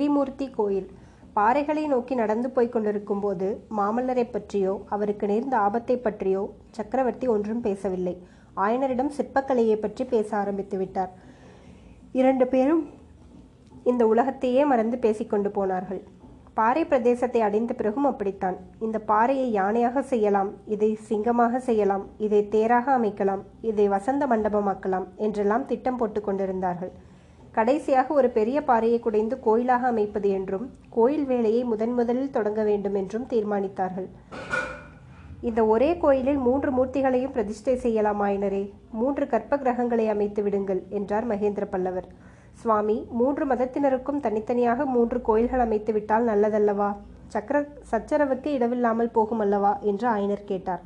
திரிமூர்த்தி கோயில். பாறைகளை நோக்கி நடந்து போய்க் கொண்டிருக்கும்போது மாமல்லரைப் பற்றியோ அவருக்கு நேர்ந்த ஆபத்தைப் பற்றியோ சக்கரவர்த்தி ஒன்றும் பேசவில்லை. ஆயனரிடம் சிற்பக்கலையைப் பற்றி பேச ஆரம்பித்து விட்டார். இரண்டு பேரும் இந்த உலகத்தையே மறந்து பேசிக்கொண்டு போனார்கள். பாறை பிரதேசத்தை அடைந்த பிறகும் அப்படித்தான். இந்த பாறையை யானையாக செய்யலாம் இதை சிங்கமாக செய்யலாம் இதை தேராக அமைக்கலாம் இதை வசந்த மண்டபமாக்கலாம் என்றெல்லாம் திட்டம் போட்டு கொண்டிருந்தார்கள். கடைசியாக ஒரு பெரிய பாறையை குடைந்து கோயிலாக அமைப்பது என்றும் கோயில் வேலையை முதன் முதலில் தொடங்க வேண்டும் என்றும் தீர்மானித்தார்கள். இந்த ஒரே கோயிலில் மூன்று மூர்த்திகளையும் பிரதிஷ்டை செய்யலாம் ஆயினரே. மூன்று கற்ப கிரகங்களை அமைத்து விடுங்கள் என்றார் மகேந்திர பல்லவர். சுவாமி மூன்று மதத்தினருக்கும் தனித்தனியாக மூன்று கோயில்கள் அமைத்து விட்டால் நல்லதல்லவா? சக்கர சச்சரவுக்கு இடமில்லாமல் போகும் அல்லவா? என்று ஆயனர் கேட்டார்.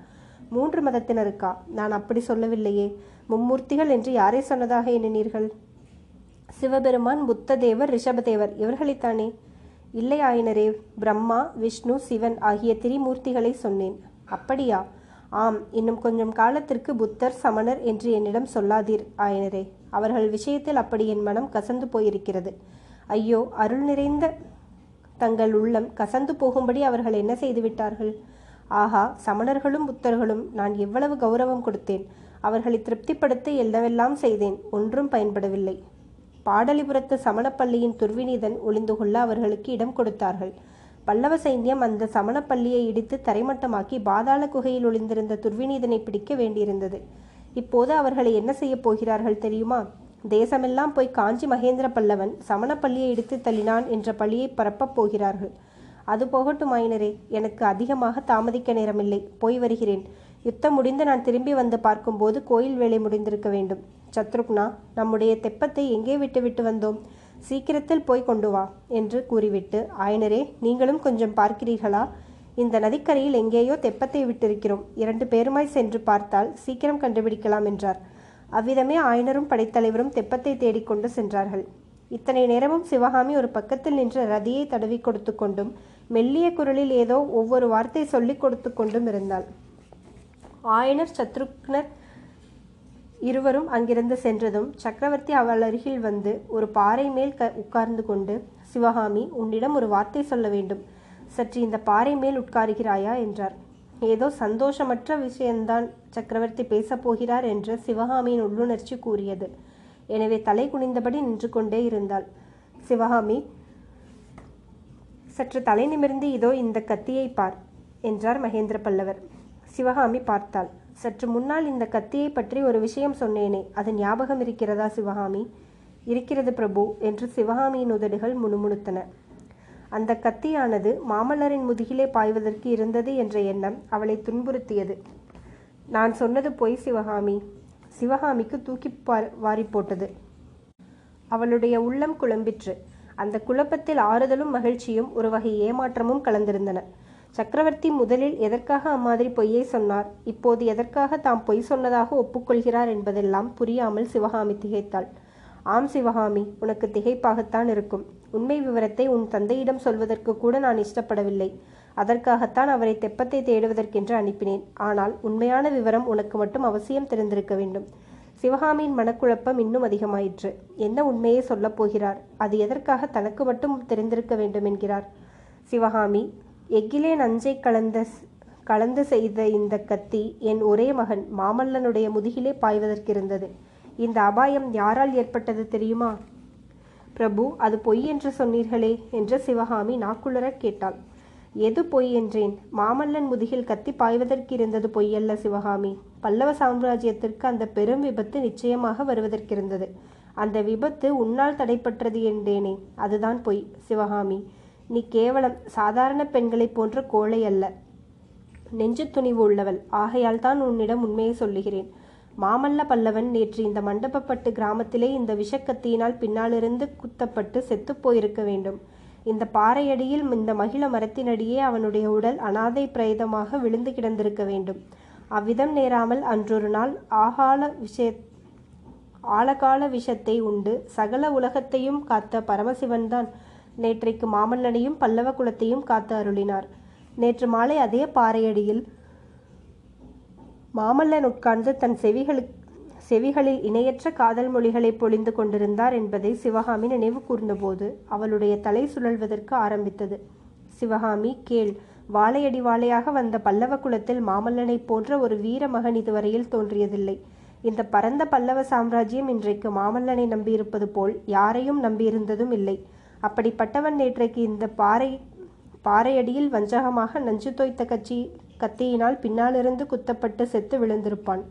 மூன்று மதத்தினருக்கா? நான் அப்படி சொல்லவில்லையே. மும்மூர்த்திகள் என்று யாரை சொன்னதாக எண்ணினீர்கள்? சிவபெருமான் புத்ததேவர் ரிஷபதேவர். இவர்களைத்தானே இல்லை ஆயினரே பிரம்மா விஷ்ணு சிவன் ஆகிய திரிமூர்த்திகளை சொன்னேன். அப்படியா? ஆம் இன்னும் கொஞ்சம் காலத்திற்கு புத்தர் சமணர் என்று என்னிடம் சொல்லாதீர் ஆயனரே. அவர்கள் விஷயத்தில் அப்படி என் மனம் கசந்து போயிருக்கிறது. ஐயோ அருள் நிறைந்த தங்கள் உள்ளம் கசந்து போகும்படி அவர்கள் என்ன செய்துவிட்டார்கள் ஆஹா சமணர்களும் புத்தர்களும் நான் எவ்வளவு கௌரவம் கொடுத்தேன். அவர்களை திருப்திப்படுத்த என்னவெல்லாம் செய்தேன். ஒன்றும் பயன்படவில்லை. பாடலிபுரத்து சமணப்பள்ளியின் துர்விநீதன் ஒளிந்து கொள்ள அவர்களுக்கு இடம் கொடுத்தார்கள். பல்லவ சைன்யம் அந்த சமணப்பள்ளியை இடித்து தரைமட்டமாக்கி பாதாள குகையில் ஒளிந்திருந்த துர்விநீதனை பிடிக்க வேண்டியிருந்தது. இப்போது அவர்களை என்ன செய்யப் போகிறார்கள் தெரியுமா? தேசமெல்லாம் போய் காஞ்சி மகேந்திர பல்லவன் சமணப்பள்ளியை இடித்து தள்ளினான் என்ற பழியை பரப்பப் போகிறார்கள். அது போகட்டும் ஆயினரே எனக்கு அதிகமாக தாமதிக்க நேரமில்லை. போய் வருகிறேன். யுத்தம் முடிந்து நான் திரும்பி வந்து பார்க்கும்போது கோயில் வேலை முடிந்திருக்க வேண்டும். சத்ருக்னா நம்முடைய தெப்பத்தை எங்கே விட்டுவிட்டு வந்தோம்? சீக்கிரத்தில் போய் கொண்டு வா என்று கூறிவிட்டு ஆயனரே நீங்களும் கொஞ்சம் பார்க்கிறீர்களா? இந்த நதிக்கரையில் எங்கேயோ தெப்பத்தை விட்டிருக்கிறோம். இரண்டு பேருமாய் சென்று பார்த்தால் சீக்கிரம் கண்டுபிடிக்கலாம் என்றார். அவ்விதமே ஆயனரும் படைத்தலைவரும் தெப்பத்தை தேடிக்கொண்டு சென்றார்கள். இத்தனை நேரமும் சிவகாமி ஒரு பக்கத்தில் நின்ற ரதியை தடவி கொடுத்து கொண்டும் மெல்லிய குரலில் ஏதோ ஒவ்வொரு வார்த்தை சொல்லிக் கொடுத்து கொண்டும் இருந்தாள். ஆயனர் சத்ருக்னர் இருவரும் அங்கிருந்து சென்றதும் சக்கரவர்த்தி அவள் அருகில் வந்து ஒரு பாறை மேல் க உட்கார்ந்து கொண்டு சிவகாமி உன்னிடம் ஒரு வார்த்தை சொல்ல வேண்டும். சற்று இந்த பாறை மேல் உட்காருகிறாயா? என்றார். ஏதோ சந்தோஷமற்ற விஷயம்தான் சக்கரவர்த்தி பேசப் போகிறார் என்று சிவகாமியின் உள்ளுணர்ச்சி கூறியது. எனவே தலை குனிந்தபடி நின்று கொண்டே இருந்தாள். சிவகாமி சற்று தலை நிமிர்ந்து இதோ இந்த கத்தியை பார் என்றார் மகேந்திர பல்லவர் சிவகாமி பார்த்தாள். சற்று முன்னால் இந்த கத்தியை பற்றி ஒரு விஷயம் சொன்னேனே அது ஞாபகம் இருக்கிறதா சிவகாமி? இருக்கிறது பிரபு என்று சிவகாமியின் உதடுகள் முணுமுணுத்தன. அந்த கத்தியானது மாமல்லரின் முதுகிலே பாய்வதற்கு இருந்தது என்ற எண்ணம் அவளை துன்புறுத்தியது. நான் சொன்னது பொய் சிவகாமி. சிவகாமிக்கு தூக்கி வாரி போட்டது. அவளுடைய உள்ளம் குழம்பிற்று. அந்த குழப்பத்தில் ஆறுதலும் மகிழ்ச்சியும் ஒரு வகை ஏமாற்றமும் கலந்திருந்தன. சக்கரவர்த்தி முதலில் எதற்காக அம்மாதிரி பொய்யை சொன்னார்? இப்போது எதற்காக தாம் பொய் சொன்னதாக ஒப்புக்கொள்கிறார் என்பதெல்லாம் புரியாமல் சிவகாமி திகைத்தாள். ஆம் சிவகாமி உனக்கு திகைப்பாகத்தான் இருக்கும். உண்மை விவரத்தை உன் தந்தையிடம் சொல்வதற்கு கூட நான் இஷ்டப்படவில்லை. அதற்காகத்தான் அவரை தெப்பத்தை தேடுவதற்கென்று அனுப்பினேன். ஆனால் உண்மையான விவரம் உனக்கு மட்டும் அவசியம் தெரிந்திருக்க வேண்டும். சிவகாமியின் மனக்குழப்பம் இன்னும் அதிகமாயிற்று. என்ன உண்மையை சொல்லப் போகிறார்? அது எதற்காக தனக்கு மட்டும் தெரிந்திருக்க வேண்டும் என்கிறார். சிவகாமி எக்கிலே நஞ்சை கலந்த கலந்து செய்த இந்த கத்தி என் ஒரே மகன் மாமல்லனுடைய முதுகிலே பாய்வதற்கிருந்தது. இந்த அபாயம் யாரால் ஏற்பட்டது தெரியுமா? பிரபு அது பொய் என்று சொன்னீர்களே என்று சிவகாமி நாக்குளர கேட்டாள். எது பொய் என்றேன்? மாமல்லன் முதுகில் கத்தி பாய்வதற்கு இருந்தது பொய்யல்ல சிவகாமி. பல்லவ சாம்ராஜ்யத்திற்கு அந்த பெரும் விபத்து நிச்சயமாக வருவதற்கிருந்தது. அந்த விபத்து உன்னால் தடைப்பட்டது என்றேனே. அதுதான் பொய் சிவகாமி. நீ கேவலம் சாதாரண பெண்களைப் போன்ற கோழை அல்ல. நெஞ்சு துணிவு உள்ளவள். ஆகையால் தான் உன்னிடம் உண்மையை சொல்லுகிறேன். மாமல்ல பல்லவன் நேற்று இந்த மண்டபப்பட்டு கிராமத்திலே இந்த விஷக்கத்தியினால் பின்னாலிருந்து குத்தப்பட்டு செத்துப் போயிருக்க வேண்டும். இந்த பாறையடியில் இந்த மகிழ மரத்தினடியே அவனுடைய உடல் அனாதை பிரேதமாக விழுந்து கிடந்திருக்க வேண்டும். அவ்விதம் நேராமல் அன்றொரு நாள் ஆகால விஷய ஆழகால விஷத்தை உண்டு. சகல உலகத்தையும் காத்த பரமசிவன்தான். நேற்றைக்கு மாமல்லனையும் பல்லவ குலத்தையும் காத்து அருளினார். நேற்று மாலை அதே பாறையடியில் மாமல்லன் உட்கார்ந்து தன் செவிகளுக்கு செவிகளில் இணையற்ற காதல் மொழிகளை பொழிந்து கொண்டிருந்தார் என்பதை சிவகாமி நினைவு கூர்ந்தபோது அவளுடைய தலை சுழல்வதற்கு ஆரம்பித்தது. சிவகாமி கேள் வாழையடி வாழையாக வந்த பல்லவ குலத்தில் மாமல்லனைப் போன்ற ஒரு வீர மகன் இதுவரையில் தோன்றியதில்லை. இந்த பரந்த பல்லவ சாம்ராஜ்யம் இன்றைக்கு மாமல்லனை நம்பியிருப்பது போல் யாரையும் நம்பியிருந்ததும் இல்லை. அப்படிப்பட்டவன் நேற்றைக்கு இந்த பாறை பாறையடியில் வஞ்சகமாக நஞ்சு தோய்த்த கட்சி கத்தியினால் பின்னாலிருந்து குத்தப்பட்டு செத்து விழுந்திருப்பான்.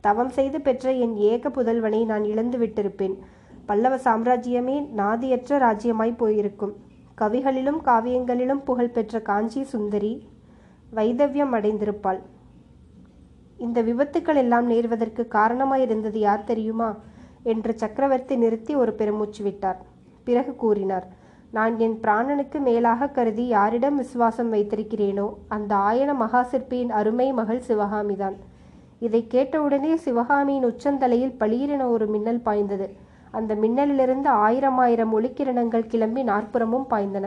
தவம் செய்து பெற்ற என் ஏக புதல்வனை நான் இழந்து விட்டிருப்பேன். பல்லவ சாம்ராஜ்யமே நாதியற்ற ராஜ்யமாய் போயிருக்கும். கவிகளிலும் காவியங்களிலும் புகழ்பெற்ற காஞ்சி சுந்தரி வைதவியம் அடைந்திருப்பாள். இந்த விபத்துக்கள் எல்லாம் நேர்வதற்கு காரணமாயிருந்தது யார் தெரியுமா? என்று சக்கரவர்த்தி நிறுத்தி ஒரு பெருமூச்சு விட்டார். பிறகு கூறினார் நான் என் பிராணனுக்கு மேலாக கருதி யாரிடம் விசுவாசம் வைத்திருக்கிறேனோ அந்த ஆயன மகாசிற்பியின் அருமை மகள் சிவகாமிதான். இதை கேட்டவுடனே சிவகாமியின் உச்சந்தலையில் பளீரென ஒரு மின்னல் பாய்ந்தது. அந்த மின்னலிலிருந்து ஆயிரம் ஆயிரம் ஒளிக்கிரணங்கள் கிளம்பி நாற்புறமும் பாய்ந்தன.